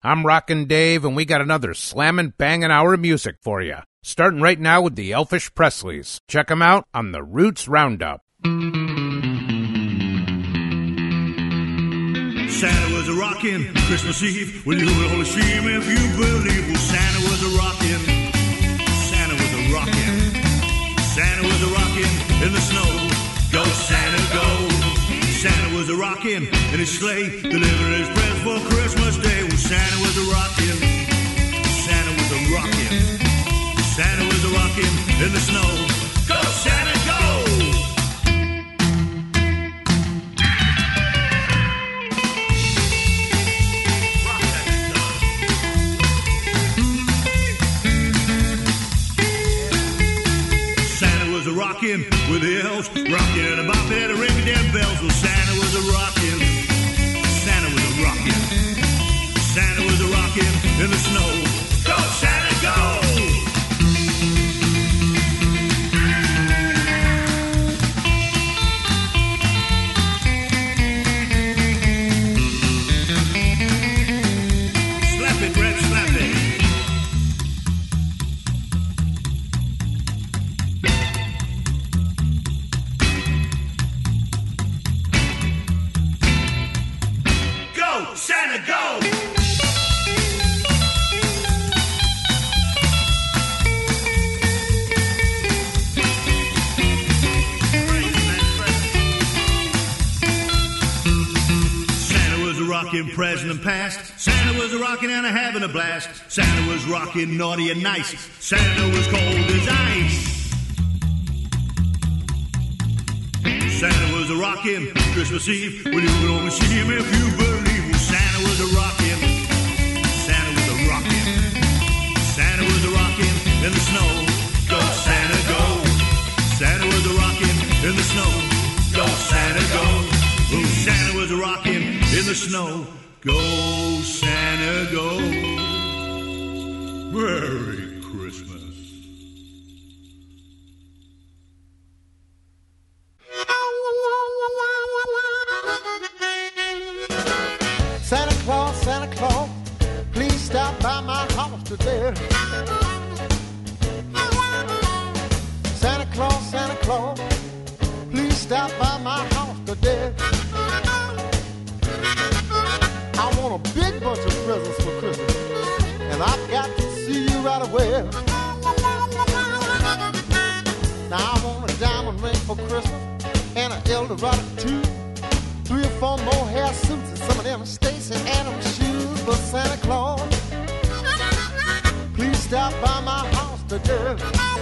I'm Rockin' Dave, and we got another slammin' bangin' hour of music for you. Starting right now with the Elfish Presleys. Check 'em out on the Roots Roundup. Santa was a rockin' Christmas Eve. Well, you only see him if you believe. Well, Santa was a rockin'. Santa was a rockin'. Santa was a rockin' in the snow. Santa was a rockin' in his sleigh, delivering his presents for Christmas Day. Well, Santa was a rockin'. Santa was a rockin'. Santa was a rockin' in the snow. Santa was a rockin' with the elves, rockin' and a bopping and a ringing them bells. Well, Santa present and past. Santa was a rockin' and a having a blast. Santa was rockin' naughty and nice. Santa was cold as ice. Santa was a rockin' Christmas Eve when you could only see him if you believe. Santa was a rockin'. Santa was a rockin'. Santa was a rockin' in the snow. Go Santa go. Santa was a rockin' in the snow. Go Santa go. Oh, Santa was a rockin' in the snow. Go Santa go. Merry Christmas. Santa Claus, Santa Claus, please stop by my house today. Santa Claus, Santa Claus, please stop by my house today. Bunch of presents for Christmas, and I've got to see you right away. Now I want a diamond ring for Christmas and an Eldorado too. Three or four more hair suits and some of them Stacy Adams shoes. for Santa Claus, please stop by my house today.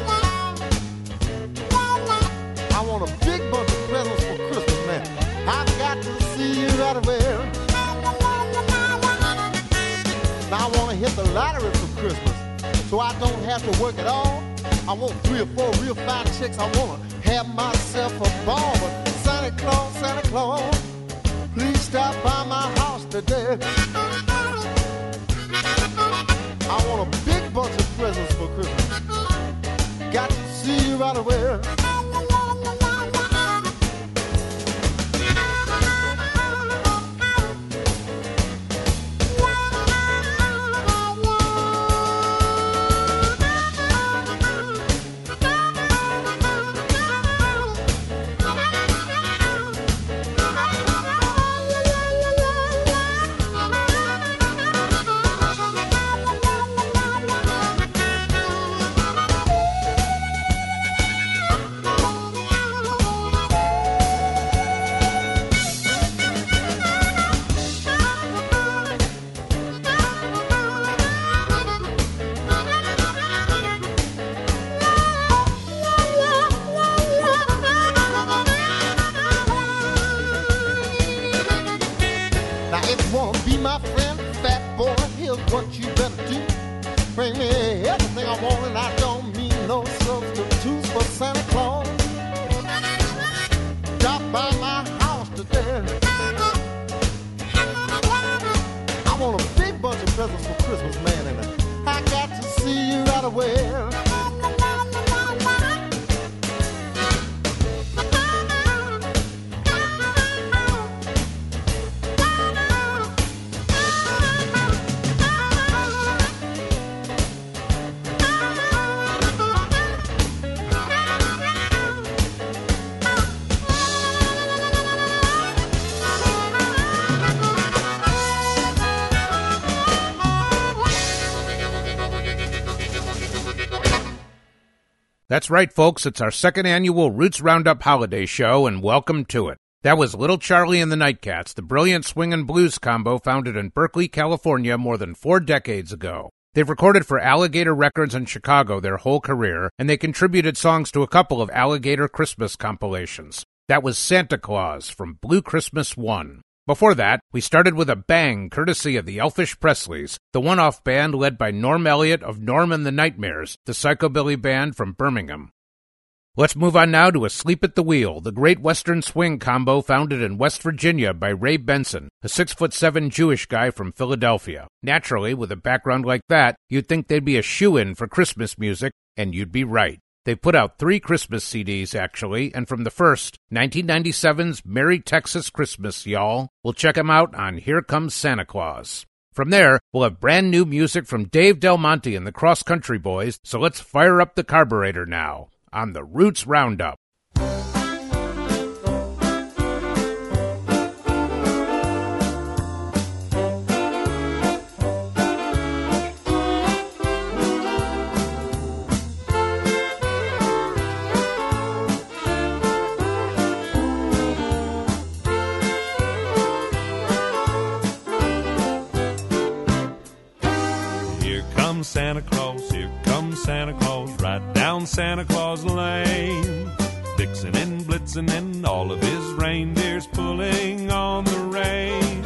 Lottery for Christmas, so I don't have to work at all. I want three or four real fine chicks. I want to have myself a ball. But Santa Claus, Santa Claus, please stop by my house today. I want a big bunch of presents for Christmas. Got to see you right away. That's right, folks. It's our second annual Roots Roundup holiday show, and welcome to it. That was Little Charlie and the Nightcats, the brilliant swing and blues combo founded in Berkeley, California more than four decades ago. They've recorded for Alligator Records in Chicago their whole career, and they contributed songs to a couple of Alligator Christmas compilations. That was Santa Claus from Blue Christmas 1. Before that, we started with a bang courtesy of the Elfish Presleys, the one off band led by Norm Elliott of Norm and the Nightmares, the psychobilly band from Birmingham. Let's move on now to Asleep at the Wheel, the great Western swing combo founded in West Virginia by Ray Benson, a six foot seven Jewish guy from Philadelphia. Naturally, with a background like that, you'd think they'd be a shoe in for Christmas music, and you'd be right. They put out three Christmas CDs, actually, and from the first, 1997's Merry Texas Christmas, y'all, we'll check 'em out on Here Comes Santa Claus. From there, we'll have brand new music from Dave Del Monte and the Cross Country Boys, so let's fire up the carburetor now on the Roots Roundup. Comes Santa Claus, here comes Santa Claus, right down Santa Claus Lane. Vixen and Blitzen and all of his reindeers pulling on the rein.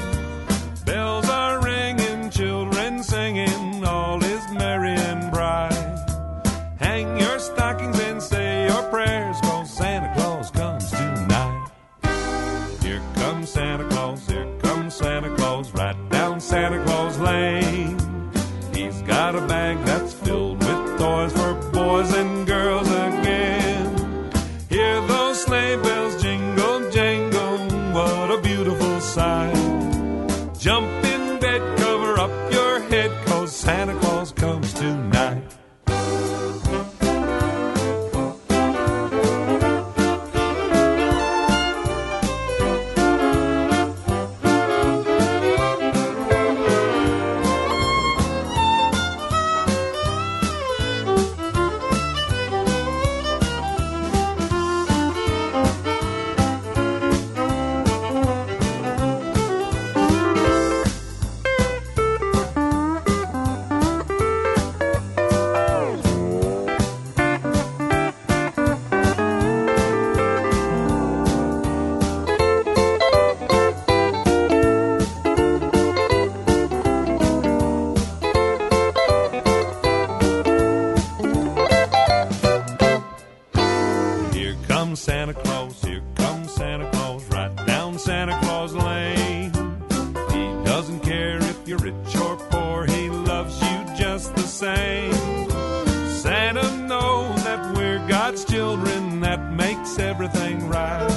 God's children, that makes everything right.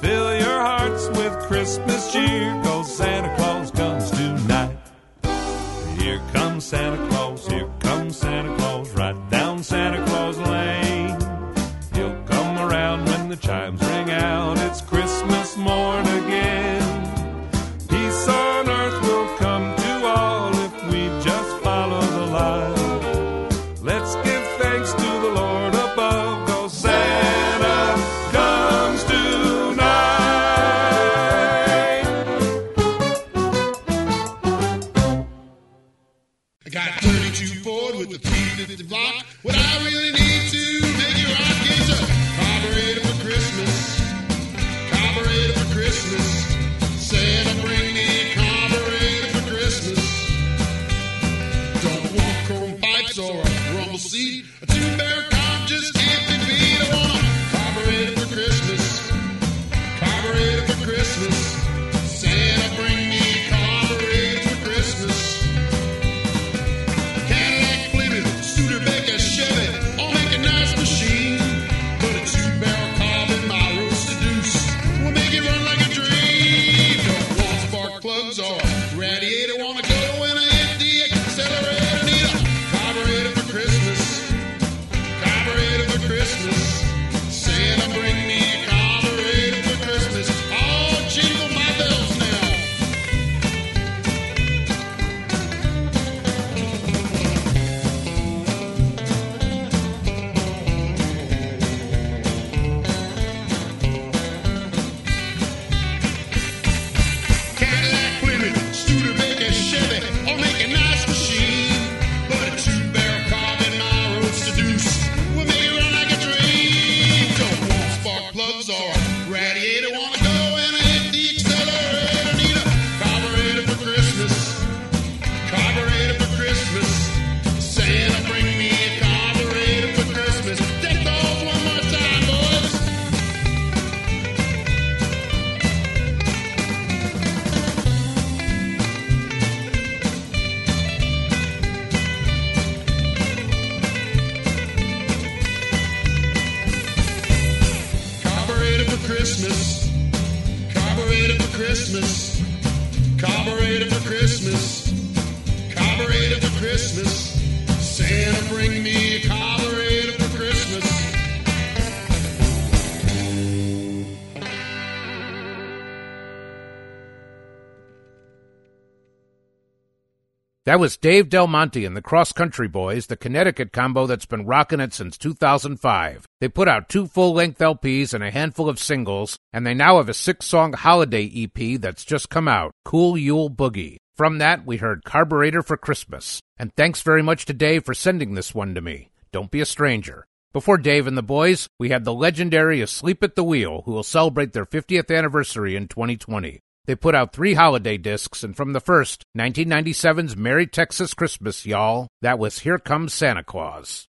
Fill your hearts with Christmas cheer, cause Santa Claus comes tonight. Here comes Santa Claus, That was Dave Del Monte and the Cross Country Boys, the Connecticut combo that's been rocking it since 2005. They put out two full length LPs and a handful of singles, and they now have a six song holiday EP that's just come out Cool Yule Boogie. From that, we heard Carburetor for Christmas. And thanks very much to Dave for sending this one to me. Don't be a stranger. Before Dave and the boys, we had the legendary Asleep at the Wheel, who will celebrate their 50th anniversary in 2020. They put out three holiday discs, and from the first, 1997's Merry Texas Christmas, y'all, that was Here Comes Santa Claus.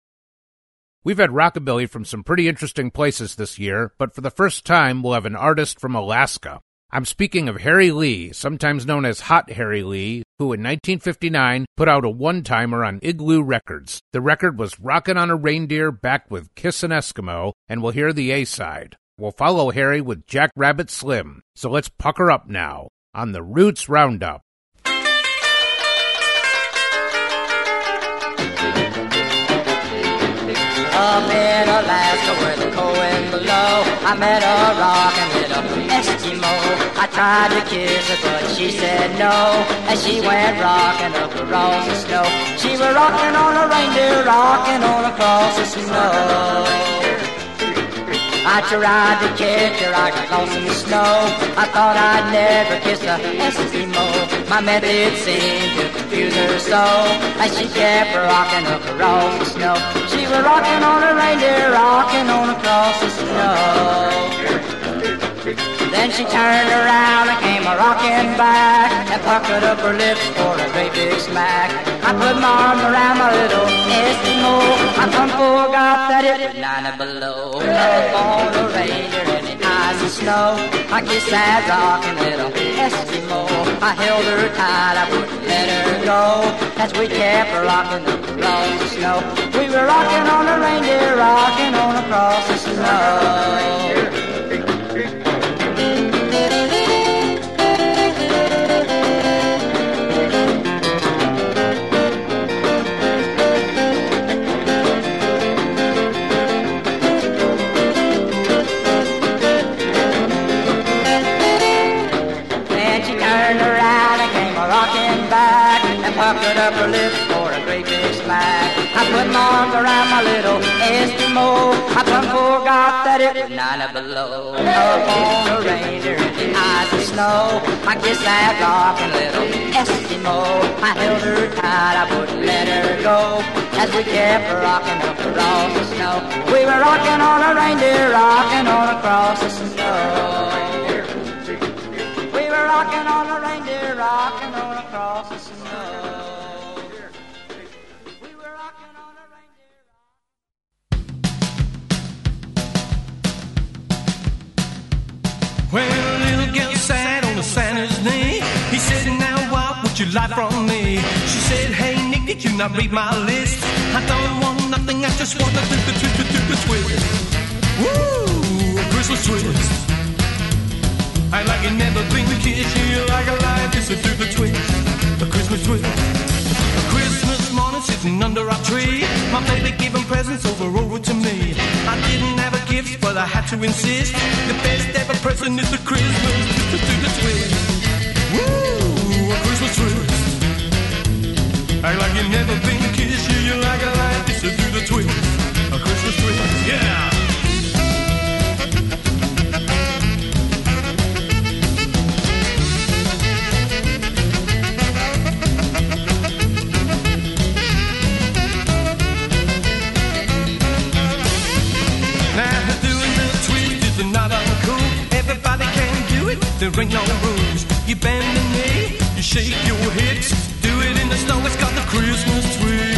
We've had rockabilly from some pretty interesting places this year, but for the first time, we'll have an artist from Alaska. I'm speaking of Harry Lee, sometimes known as Hot Harry Lee, who in 1959 put out a one timer on Igloo Records. The record was Rockin' on a Reindeer backed with Kiss Kissin' Eskimo, and we'll hear the A side. We'll follow Harry with Jack Rabbit Slim, so let's pucker up now on the Roots Roundup. Up in Alaska where the cold wind blow, I met a rockin' little Eskimo. I tried to kiss her, but she said no. And she went rockin' up across the snow. She was rockin' on a reindeer, rockin' on across the snow. I tried to catch her, I got lost in the snow. I thought I'd never kiss a Eskimo. My method seemed to confuse her so. And she kept rocking across the snow. She was rocking on a reindeer, rocking on across the snow. Then she turned around and came a rocking back and puckered up her lips for a great big smack. I put my arm around my little Eskimo. I come forgot that it was nine below. Up on a reindeer in the ice and snow. I kissed that rocking little Eskimo. I held her tight, I wouldn't let her go. As we kept rocking across the snow. We were rocking on a reindeer, rocking on across the snow. Around my little Eskimo. I plumb forgot that it was nine below. Up on the reindeer in the ice and snow. I kissed that rocking little Eskimo. I held her tight, I wouldn't let her go. As we kept rocking up across the snow. We were rocking on a reindeer, rocking on across the snow. We were rocking on a reindeer, rocking on across the snow. Life from me. She said, Hey Nick, did you not read my list? I don't want nothing, I just want to do the twist, the, the twist. Woo, a Christmas twist. I like it never been kissed you like a just to do the twist, a Christmas twist. A Christmas morning sitting under our tree, my baby giving presents over over to me. I didn't have a gift, but I had to insist. The best ever present is the Christmas, do the twist. Woo, twist. I like you never been kissed, you, like a to do the twist, a Christmas twist. Yeah. Now doing the twist is not uncool. Everybody can do it. There ain't no rules. You bend the knee, shake your hips. Do it in the snow. It's got the Christmas twist.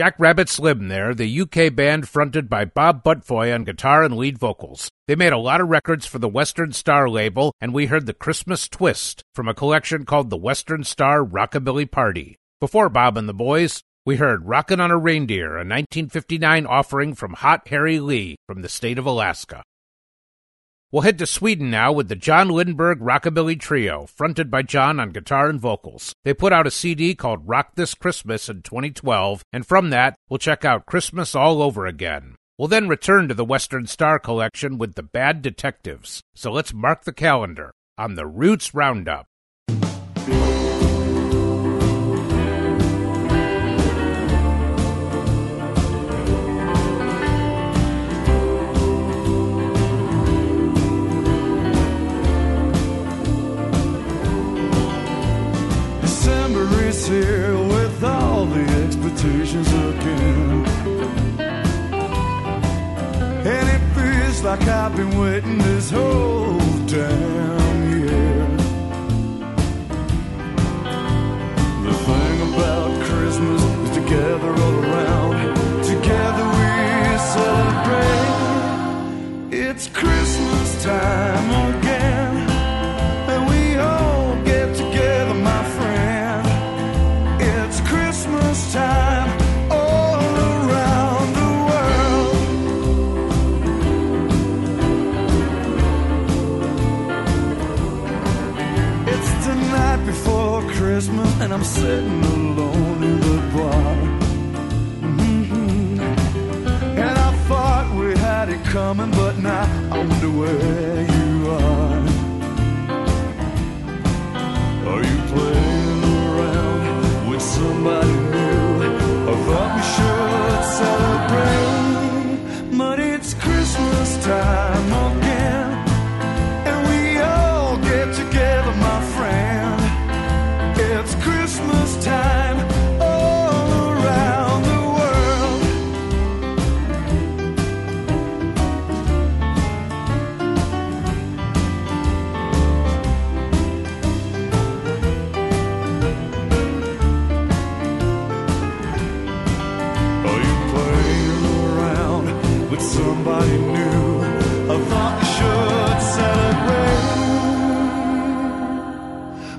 Jack Rabbit Slim there, the UK band fronted by Bob Butfoy on guitar and lead vocals. They made a lot of records for the Western Star label, and we heard the Christmas Twist from a collection called the Western Star Rockabilly Party. Before Bob and the Boys, we heard Rockin' on a Reindeer, a 1959 offering from Hot Harry Lee from the state of Alaska. We'll head to Sweden now with the John Lindberg Rockabilly Trio, fronted by John on guitar and vocals. They put out a CD called Rock This Christmas in 2012, and from that, we'll check out Christmas All Over Again. We'll then return to the Western Star collection with the Bad Detectives. So let's mark the calendar on the Roots Roundup. I've been waiting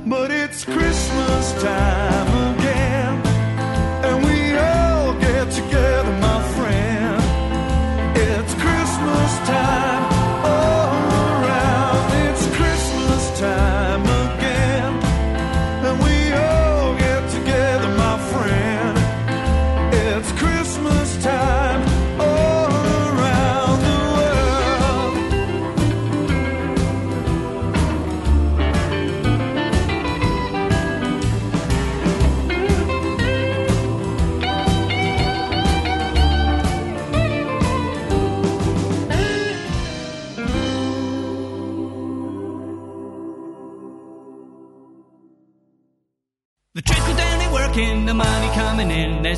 But it's Christmas time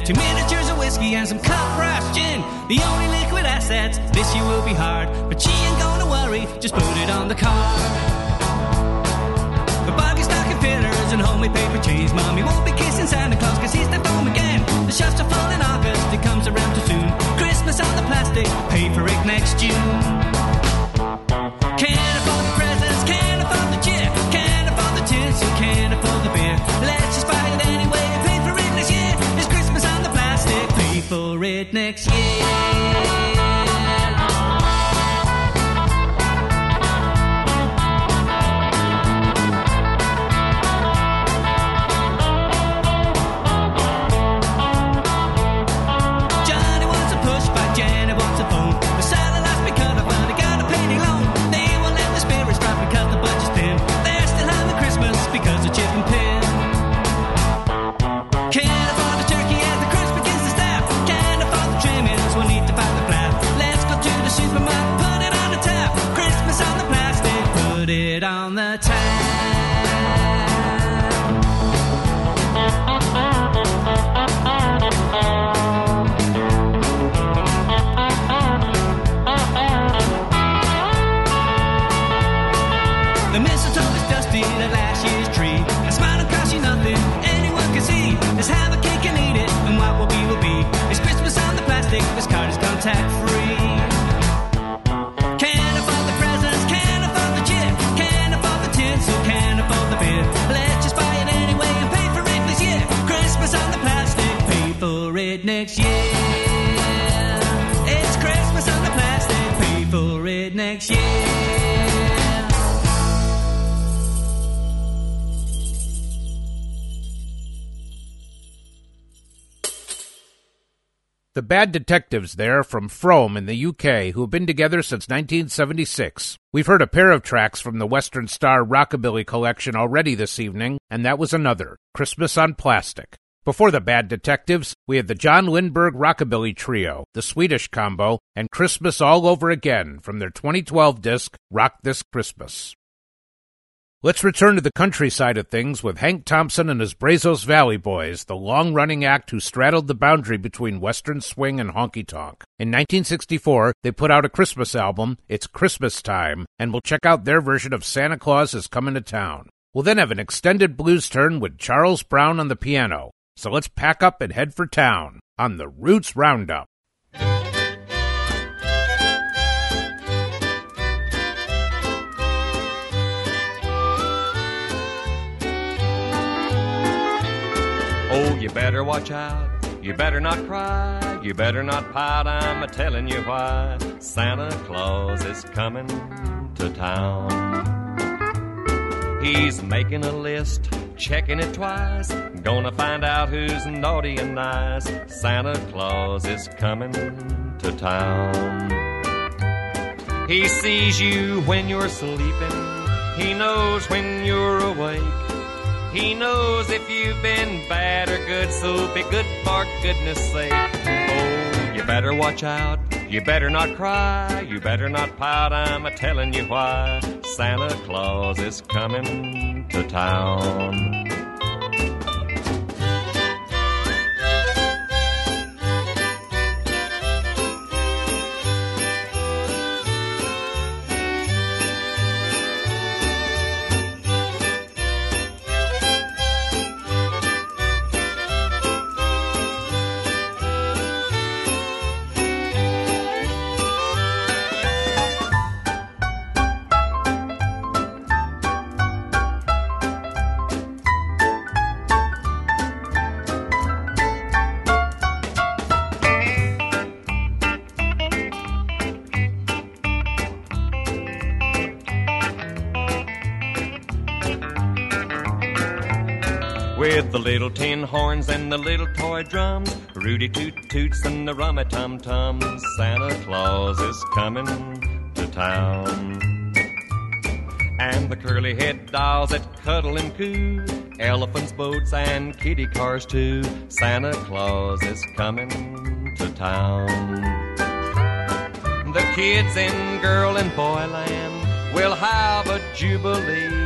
two miniatures of whiskey and some price gin. The only liquid assets this year will be hard, but she ain't gonna worry. Just put it on the card. The buggy stocking fillers and homemade paper cheese. Mommy won't be kissing Santa Claus cause he's left home again. The shots are falling August, it comes around too soon. Christmas on the plastic, pay for it next June. Can't next year. The Bad Detectives there from Frome in the UK, who have been together since 1976. We've heard a pair of tracks from the Western Star Rockabilly collection already this evening, and that was another, Christmas on Plastic. Before the Bad Detectives, we had the John Lindberg Rockabilly Trio, the Swedish combo, and Christmas All Over Again from their 2012 disc, Rock This Christmas. Let's return to the countryside of things with Hank Thompson and his Brazos Valley Boys, the long running act who straddled the boundary between Western swing and honky tonk. In 1964, they put out a Christmas album, It's Christmas Time, and we'll check out their version of Santa Claus is Coming to Town. We'll then have an extended blues turn with Charles Brown on the piano. So let's pack up and head for town on the Roots Roundup. Watch out. You better not cry. You better not pout. I'm a telling you why. Santa Claus is coming to town. He's making a list, checking it twice. Gonna find out who's naughty and nice. Santa Claus is coming to town. He sees you when you're sleeping. He knows when you're awake. He knows if you've been bad or good, so be good for goodness sake. Oh, you better watch out. You better not cry. You better not pout. I'm a telling you why. Santa Claus is coming to town. Rudy toot toots and the rummy tum tums, Santa Claus is coming to town. And the curly head dolls that cuddle and coo, elephants, boats, and kitty cars too, Santa Claus is coming to town. The kids in girl and boy land will have a jubilee.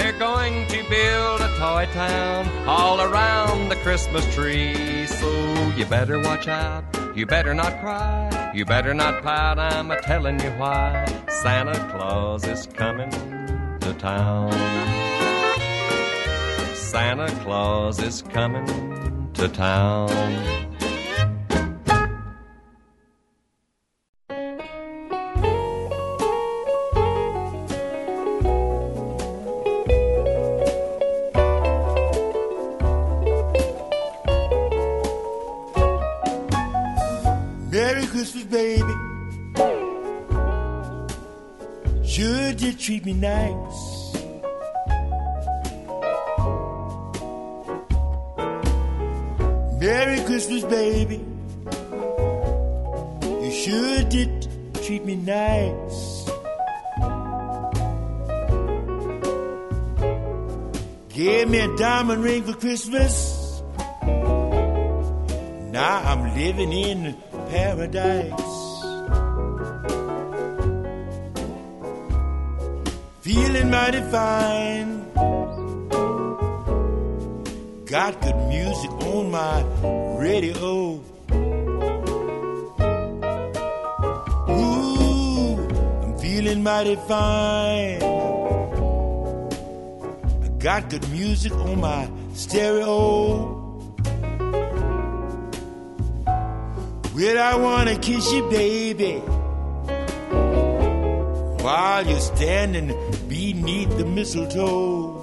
They're going to build a toy town all around the Christmas tree. So you better watch out. You better not cry. You better not pout. I'm a telling you why. Santa Claus is coming to town. Santa Claus is coming to town. Treat me nice. Merry Christmas, baby. You sure did treat me nice. Gave me a diamond ring for Christmas. Now I'm living in paradise. Feeling mighty fine. Got good music on my radio. Ooh, I'm feeling mighty fine. I got good music on my stereo. Well, I wanna kiss you, baby, while you're standing beneath the mistletoe.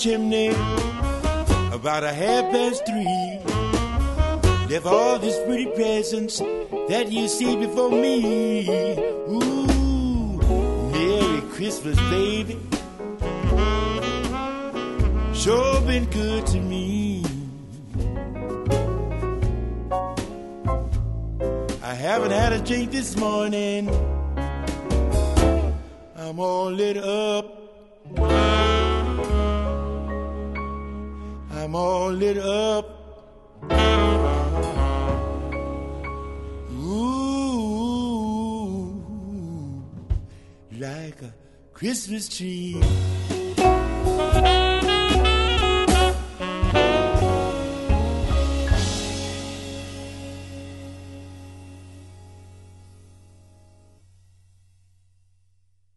Chimney about a half past three. Left all these pretty presents that you see before me. Ooh, Merry Christmas, baby. Sure been good to me. Christmas tree.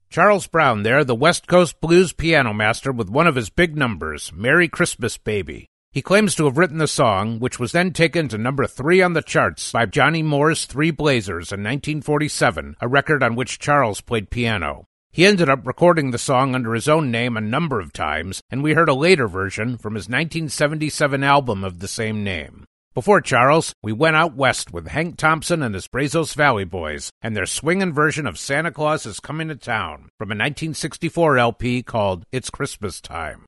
Charles Brown there, the West Coast blues piano master, with one of his big numbers, Merry Christmas Baby. He claims to have written the song, which was then taken to number three on the charts by Johnny Moore's Three Blazers in 1947, a record on which Charles played piano. He ended up recording the song under his own name a number of times, and we heard a later version from his 1977 album of the same name. Before Charles, we went out west with Hank Thompson and his Brazos Valley Boys and their swingin' version of Santa Claus is Coming to Town from a 1964 LP called It's Christmas Time.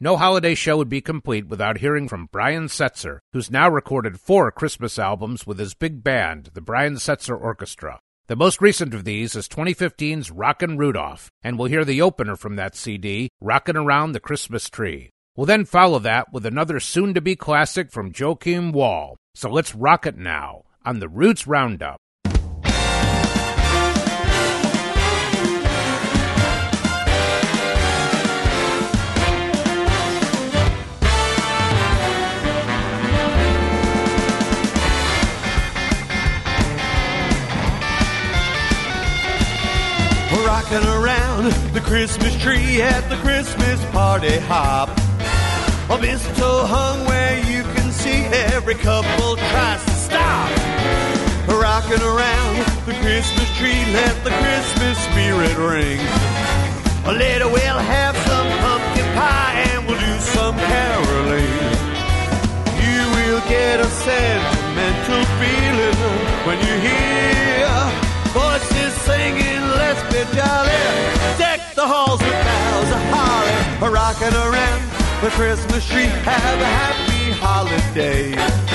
No holiday show would be complete without hearing from Brian Setzer, who's now recorded four Christmas albums with his big band, the Brian Setzer Orchestra. The most recent of these is 2015's Rockin' Rudolph, and we'll hear the opener from that CD, Rockin' Around the Christmas Tree. We'll then follow that with another soon to be classic from Joachim Wall. So let's rock it now on the Roots Roundup. Rocking around the Christmas tree at the Christmas party hop. A mistletoe hung where you can see every couple tries to stop. Rocking around the Christmas tree, let the Christmas spirit ring. Later we'll have some pumpkin pie and we'll do some caroling. You will get a sentimental feeling when you hear voices singing, let's be jolly. Deck the halls with boughs of holly, rocking around the Christmas tree. Have a happy holiday.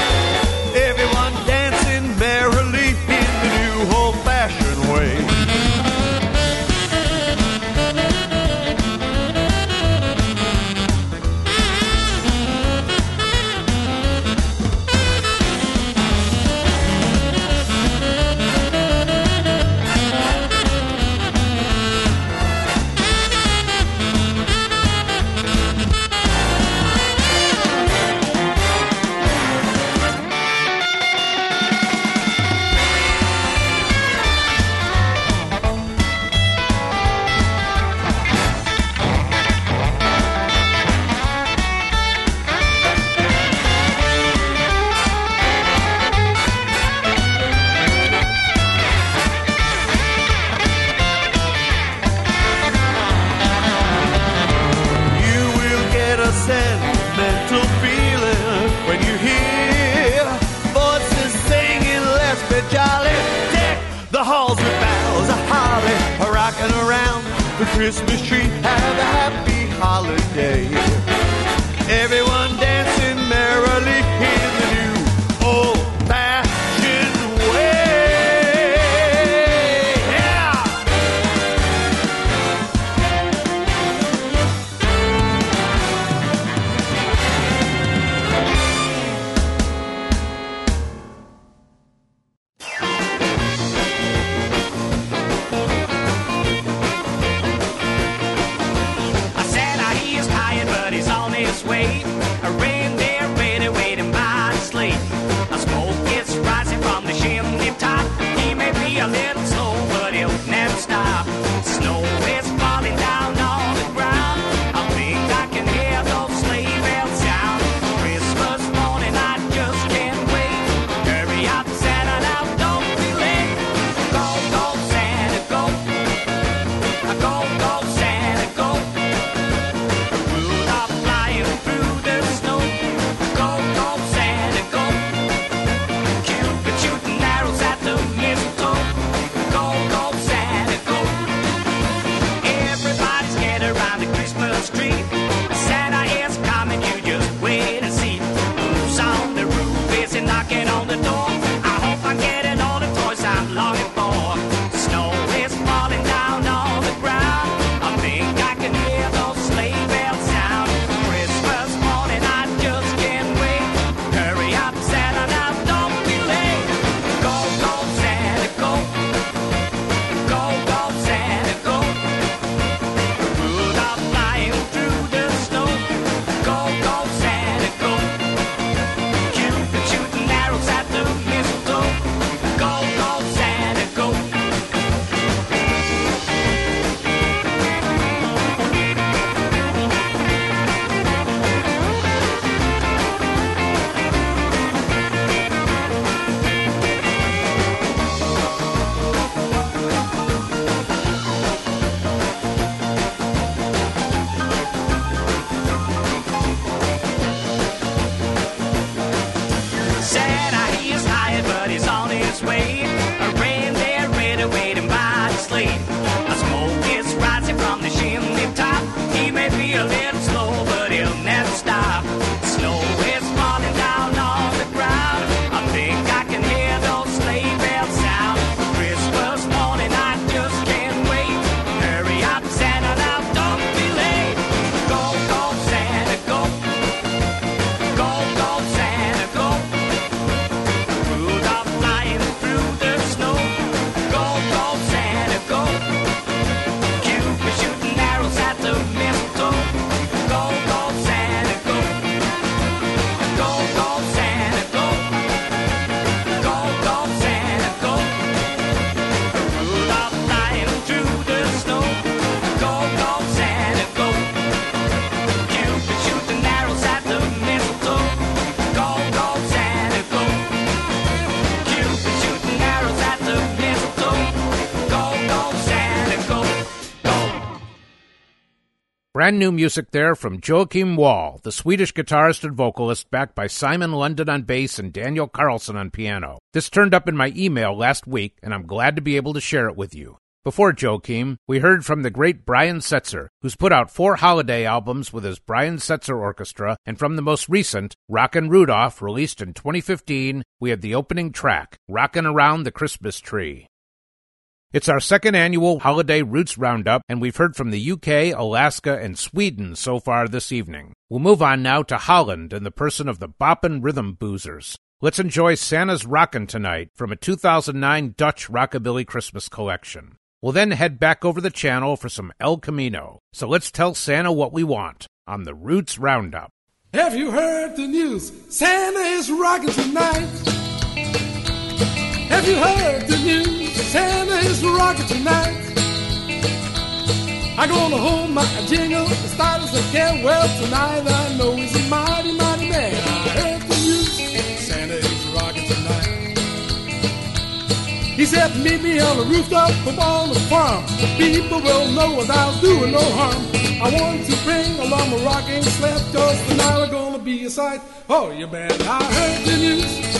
Brand new music there from Joachim Wall, the Swedish guitarist and vocalist, backed by Simon London on bass and Daniel Carlson on piano. This turned up in my email last week, and I'm glad to be able to share it with you. Before Joachim, we heard from the great Brian Setzer, who's put out four holiday albums with his Brian Setzer Orchestra, and from the most recent, Rockin' Rudolph, released in 2015, we had the opening track, Rockin' Around the Christmas Tree. It's our second annual Holiday Roots Roundup, and we've heard from the UK, Alaska, and Sweden so far this evening. We'll move on now to Holland in the person of the Boppin' Rhythm Boozers. Let's enjoy Santa's Rockin' tonight from a 2009 Dutch Rockabilly Christmas collection. We'll then head back over the channel for some El Camino. So let's tell Santa what we want on the Roots Roundup. Have you heard the news? Santa is rockin' tonight. Have you heard the news? Santa is rocking tonight. I'm gonna hold my jingle as tight as I can. Well, tonight I know he's a mighty, mighty man. I heard the news. Santa is rocking tonight. He said, meet me on the rooftop of on the farm. People will know without doing no harm. I want to bring along a rocking sled, cause tonight we're gonna be a sight. Oh, you bet. I heard the news.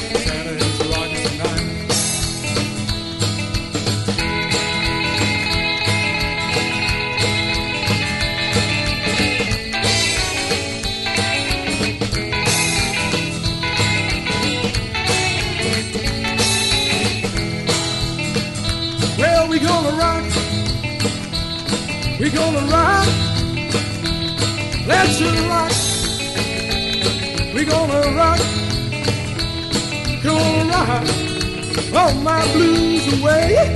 Gonna rock. Let's rock. We gonna rock. Gonna rock all my blues away.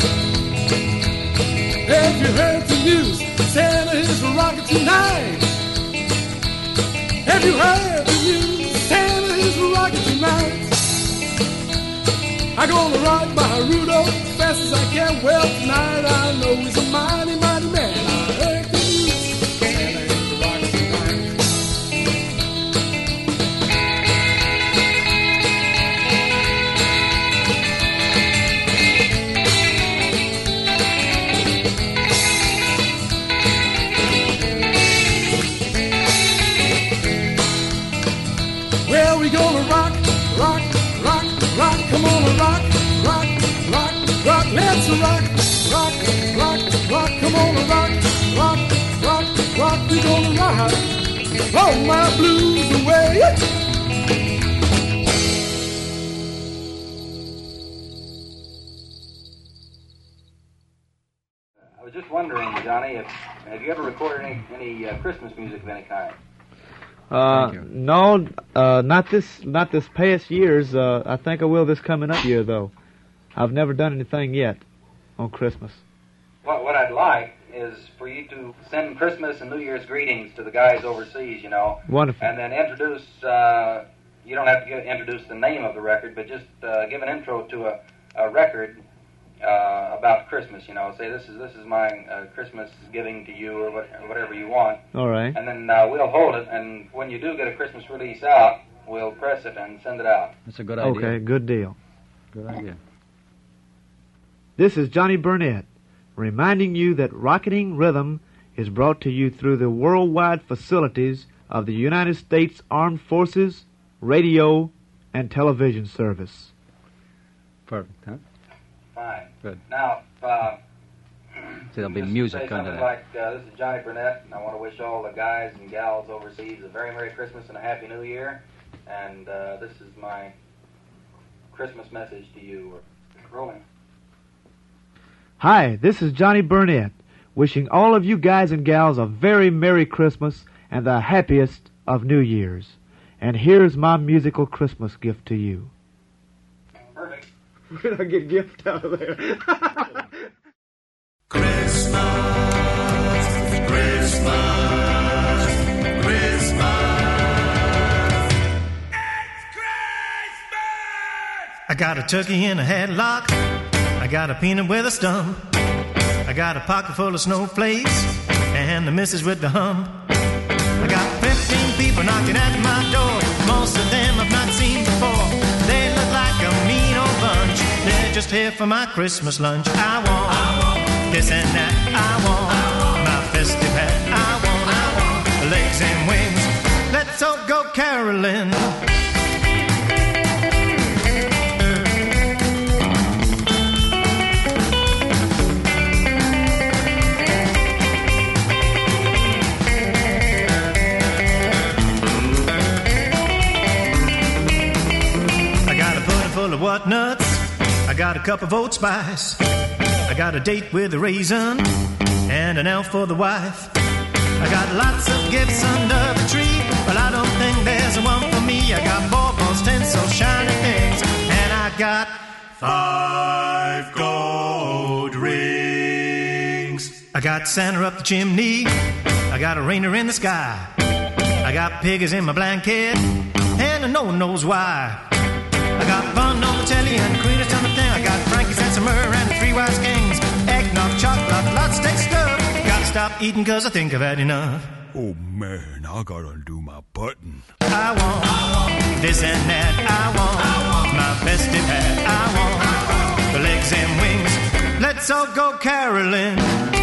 Have you heard the news? Santa is rocking tonight. Have you heard the news? Santa is rocking tonight. I gonna rock my Rudolph fast as I can. Well, tonight I know he's a mighty, mighty man. Rock. Let's rock, rock, rock, rock. Come on, and rock, rock, rock, rock. We gonna rock all my blues away. I was just wondering, Johnny, if have you ever recorded any, any uh, Christmas music of any kind? Uh, no, uh, not this, not this past years. Uh, I think I will this coming up year though. I've never done anything yet on Christmas. What, what I'd like is for you to send Christmas and New Year's greetings to the guys overseas, you know, Wonderful. and then introduce. Uh, you don't have to get, introduce the name of the record, but just uh, give an intro to a, a record uh, about Christmas. You know, say this is this is my uh, Christmas giving to you, or what, whatever you want. All right. And then uh, we'll hold it, and when you do get a Christmas release out, we'll press it and send it out. That's a good idea. Okay, good deal. Good idea. This is Johnny Burnette, reminding you that Rocketing Rhythm is brought to you through the worldwide facilities of the United States Armed Forces Radio and Television Service. Perfect, huh? Fine. Good. Now, uh, So there'll be just music say under something that. like, uh, "This is Johnny Burnette, and I want to wish all the guys and gals overseas a very Merry Christmas and a Happy New Year." And uh, this is my Christmas message to you. Rolling. Hi, this is Johnny Burnette, wishing all of you guys and gals a very Merry Christmas and the happiest of New Years. And here's my musical Christmas gift to you. Perfect. Where did I get gift out of there? Christmas. I got a turkey in a headlock. I got a peanut with a stump. I got a pocket full of snowflakes and the missus with the hump. I got 15 people knocking at my door. Most of them I've not seen before. They look like a mean old bunch. They're just here for my Christmas lunch. I want, this and that. I want, my festive hat. I want, I want legs and wings. Let's all go caroling. What nuts? I got a cup of oat spice. I got a date with a raisin and an elf for the wife. I got lots of gifts under the tree, but I don't think there's one for me. I got baubles, tinsel, shiny things, and I got five gold rings. I got Santa up the chimney. I got a reindeer in the sky. I got piggies in my blanket, and no one knows why. I got fun on the telly and Queen of Summer thing. I got Frankie's and Summer and the Three Wise Kings. Eggnog, chocolate, lots of steak stuff. Gotta stop eating cause I think I've had enough. Oh man, I gotta undo my button. I want this and that. I want my festive hat. I want the legs and wings. Let's all go caroling.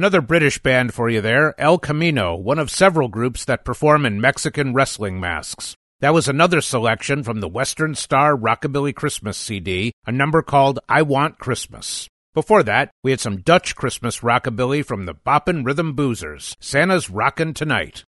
Another British band for you there, El Camino, one of several groups that perform in Mexican wrestling masks. That was another selection from the Western Star Rockabilly Christmas CD, a number called I Want Christmas. Before that, we had some Dutch Christmas rockabilly from the Boppin' Rhythm Boozers, Santa's Rockin' Tonight.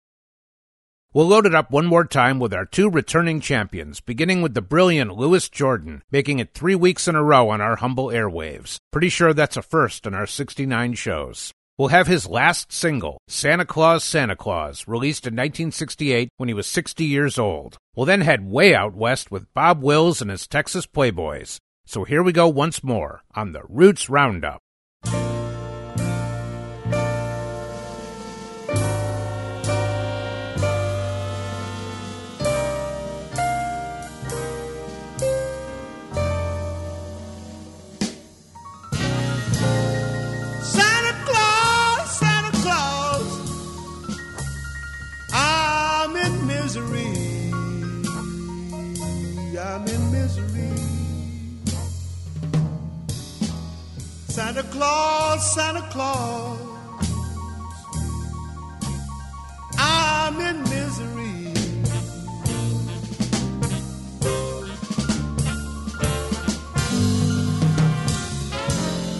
We'll load it up one more time with our two returning champions, beginning with the brilliant Louis Jordan, making it three weeks in a row on our humble airwaves. Pretty sure that's a first in our 69 shows. We'll have his last single, Santa Claus, Santa Claus, released in 1968 when he was 60 years old. We'll then head way out west with Bob Wills and his Texas Playboys. So here we go once more on the Roots Roundup. Santa Claus, Santa Claus, I'm in misery.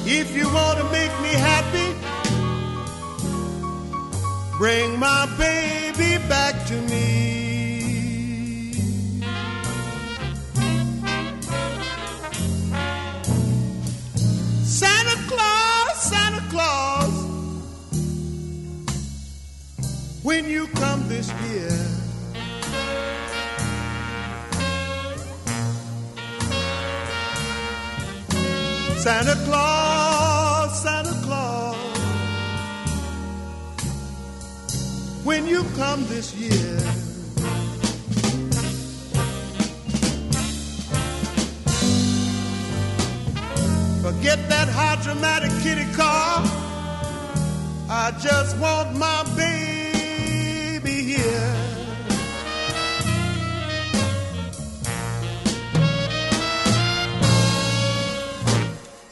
If you want to make me happy, bring my baby this year. Santa Claus, Santa Claus, when you come this year. Forget that high dramatic kitty car. I just want my baby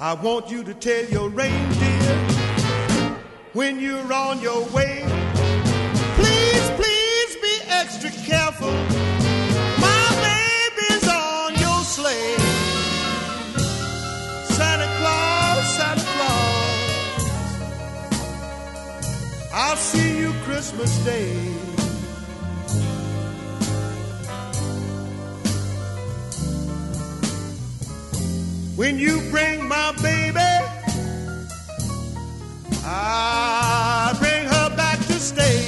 I want you to tell your reindeer when you're on your way. Please, please be extra careful. My baby's on your sleigh. Santa Claus, Santa Claus. I'll see you Christmas Day. When you bring my baby, I bring her back to stay.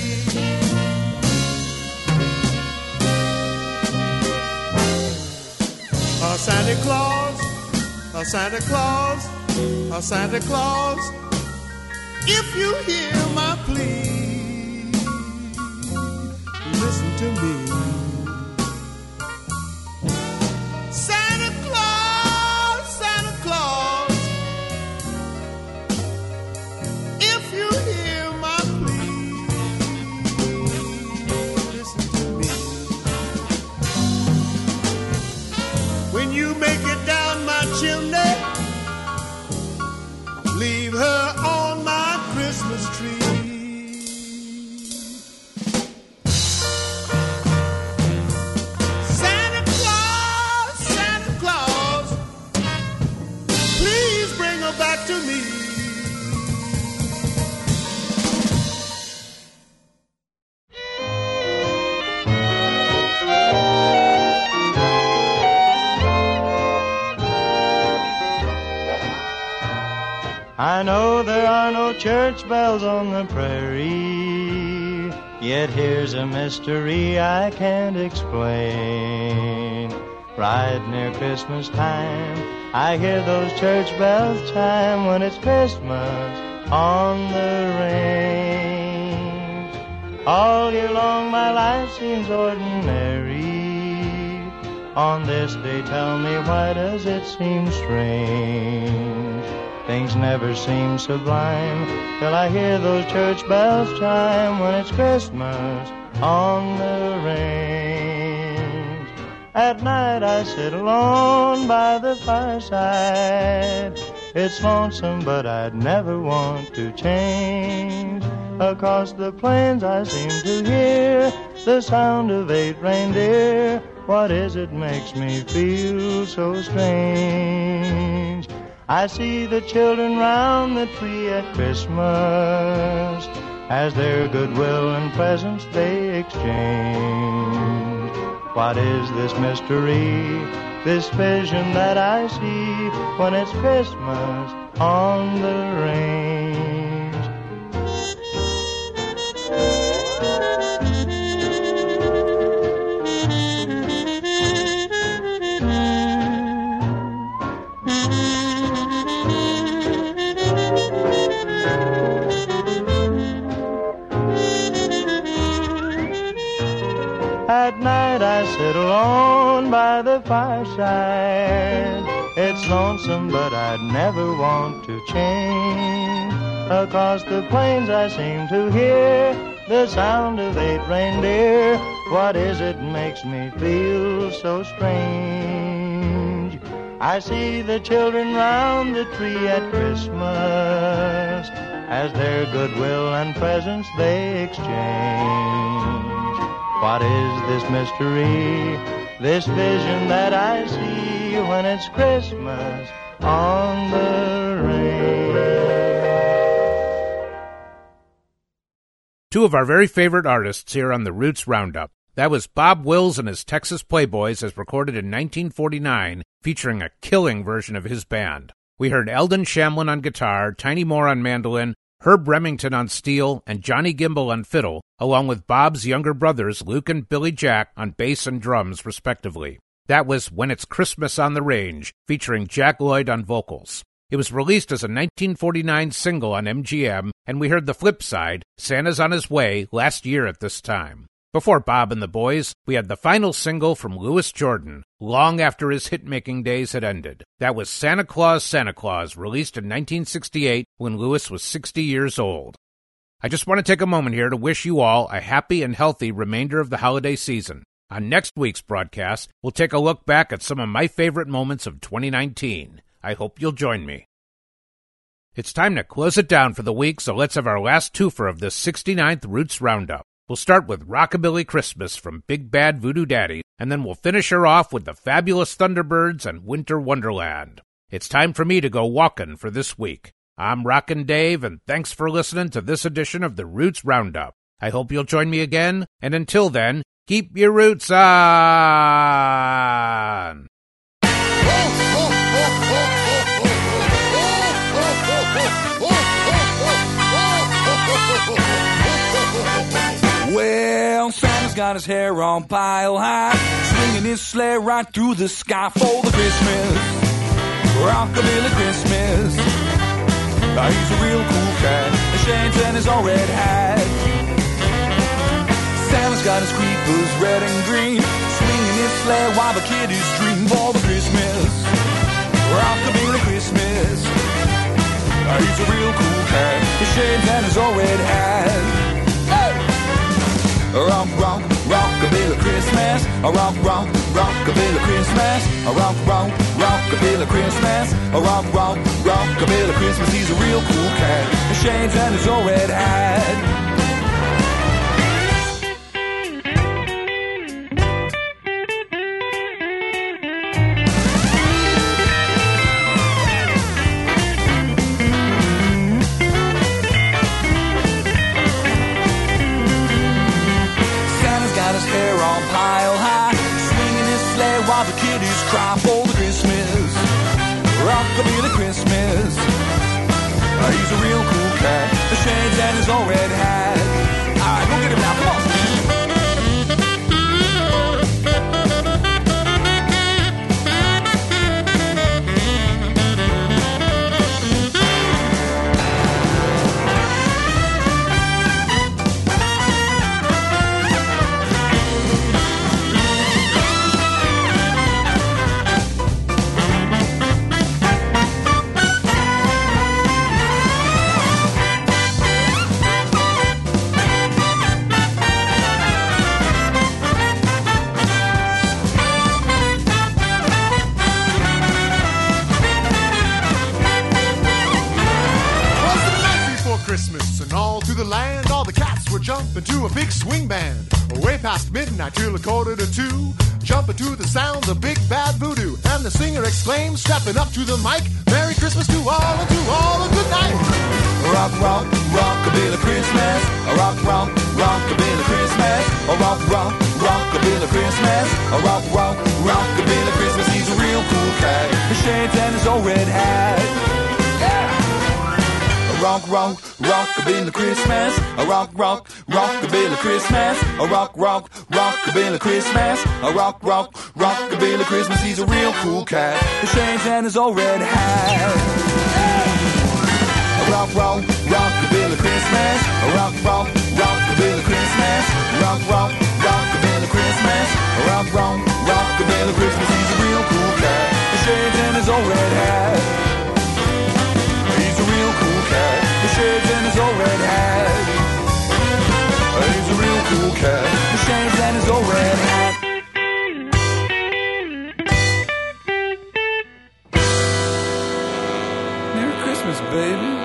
A Santa Claus, a Santa Claus, uh, Santa Claus, if you hear my plea, listen to me. Church bells on the prairie, yet here's a mystery I can't explain. Right near Christmas time, I hear those church bells chime when it's Christmas on the range. All year long my life seems ordinary. On this day, tell me why does it seem strange? Things never seem sublime till I hear those church bells chime when it's Christmas on the range. At night I sit alone by the fireside. It's lonesome, but I'd never want to change. Across the plains I seem to hear the sound of eight reindeer. What is it makes me feel so strange? I see the children round the tree at Christmas as their goodwill and presents they exchange. What is this mystery, this vision that I see when it's Christmas on the range? Sit alone by the fireside. It's lonesome, but I'd never want to change. Across the plains I seem to hear the sound of eight reindeer. What is it makes me feel so strange? I see the children round the tree at Christmas as their goodwill and presents they exchange. What is this mystery, this vision that I see when it's Christmas on the range? Two of our very favorite artists here on the Roots Roundup. That was Bob Wills and his Texas Playboys as recorded in 1949, featuring a killing version of his band. We heard Eldon Shamblin on guitar, Tiny Moore on mandolin, Herb Remington on steel, and Johnny Gimble on fiddle, along with Bob's younger brothers Luke and Billy Jack on bass and drums, respectively. That was When It's Christmas on the Range, featuring Jack Lloyd on vocals. It was released as a 1949 single on MGM, and we heard the flip side, Santa's on His Way, last year at this time. Before Bob and the Boys, we had the final single from Louis Jordan, long after his hit making days had ended. That was Santa Claus, Santa Claus, released in 1968 when Louis was 60 years old. I just want to take a moment here to wish you all a happy and healthy remainder of the holiday season. On next week's broadcast, we'll take a look back at some of my favorite moments of 2019. I hope you'll join me. It's time to close it down for the week, so let's have our last twofer of this 69th Roots Roundup. We'll start with Rockabilly Christmas from Big Bad Voodoo Daddy, and then we'll finish her off with the Fabulous Thunderbirds and Winter Wonderland. It's time for me to go walking for this week. I'm Rockin' Dave, and thanks for listening to this edition of the Roots Roundup. I hope you'll join me again, and until then, keep your roots on! Got his hair on pile high, swinging his sleigh right through the sky for the Christmas. Rockabilly Christmas. He's a real cool cat. The shades and his old red hat. Santa's got his creepers red and green, swinging his sleigh while the kiddies dream for the Christmas. Rockabilly Christmas. He's a real cool cat. His shades and his old red hat. Hey! Rock, rock, rockabilly Christmas. A rock, rock, rockabilly Christmas. A rock, rock, rockabilly Christmas. A rock, rock, rockabilly Christmas. He's a real cool cat. His shades and his old red hat. Cry for the Christmas. Rockabilly Christmas. Uh, he's a real stepping up to the mic, Merry Christmas to all, and to all a good night. Rock, rock, rockabilly Christmas. A rock, rock, rockabilly Christmas. A rock, rock, rockabilly Christmas. A rock, rock, rockabilly Christmas. He's a real cool cat. His shades and his old red hat. Yeah. Rock, rock, rockabilly Christmas. A rock, rock, rockabilly Christmas. A rock, rock, rockabilly Christmas. A rock, rock, rockabilly Christmas. He's a real cool cat. His shades and his old red hat. A rock, rock, rockabilly Christmas. A rock, rock, rockabilly Christmas. Rock, rock, rockabilly Christmas. A rock, rock, rockabilly Christmas. He's a real cool cat. His shades and his old red hat. Shades and his old red hat. He's a real cool cat. His shades and his old red hat. Merry Christmas, baby.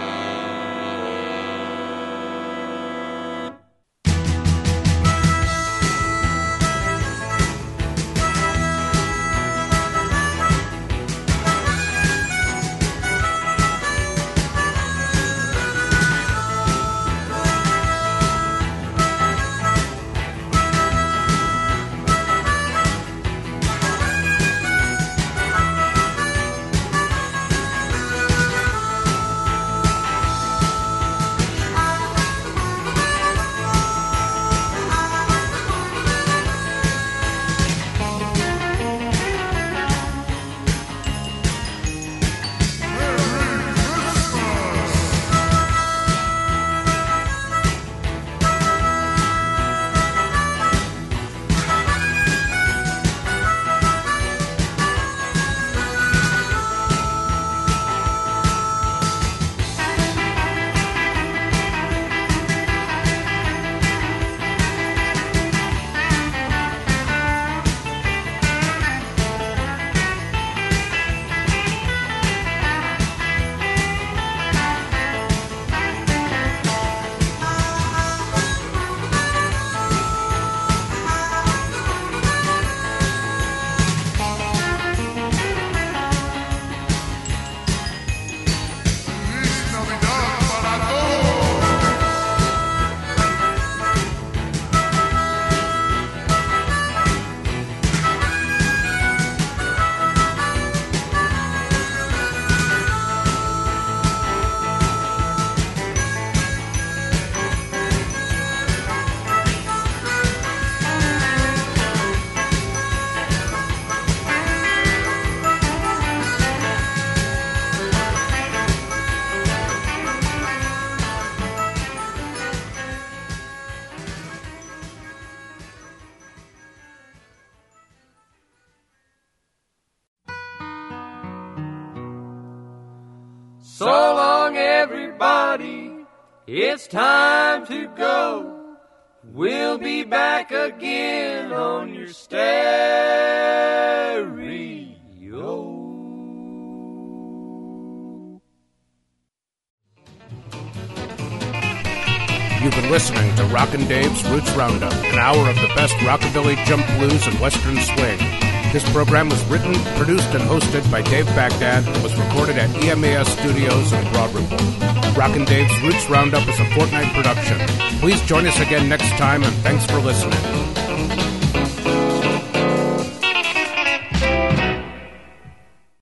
Time to go. We'll be back again on your stereo. You've been listening to Rockin' Dave's Roots Roundup, an hour of the best rockabilly, jump blues, and western swing. This program was written, produced, and hosted by Dave Baghdad and was recorded at EMAS Studios in Broad Ripple. Rockin' Dave's Roots Roundup is a fortnight production. Please join us again next time, and thanks for listening.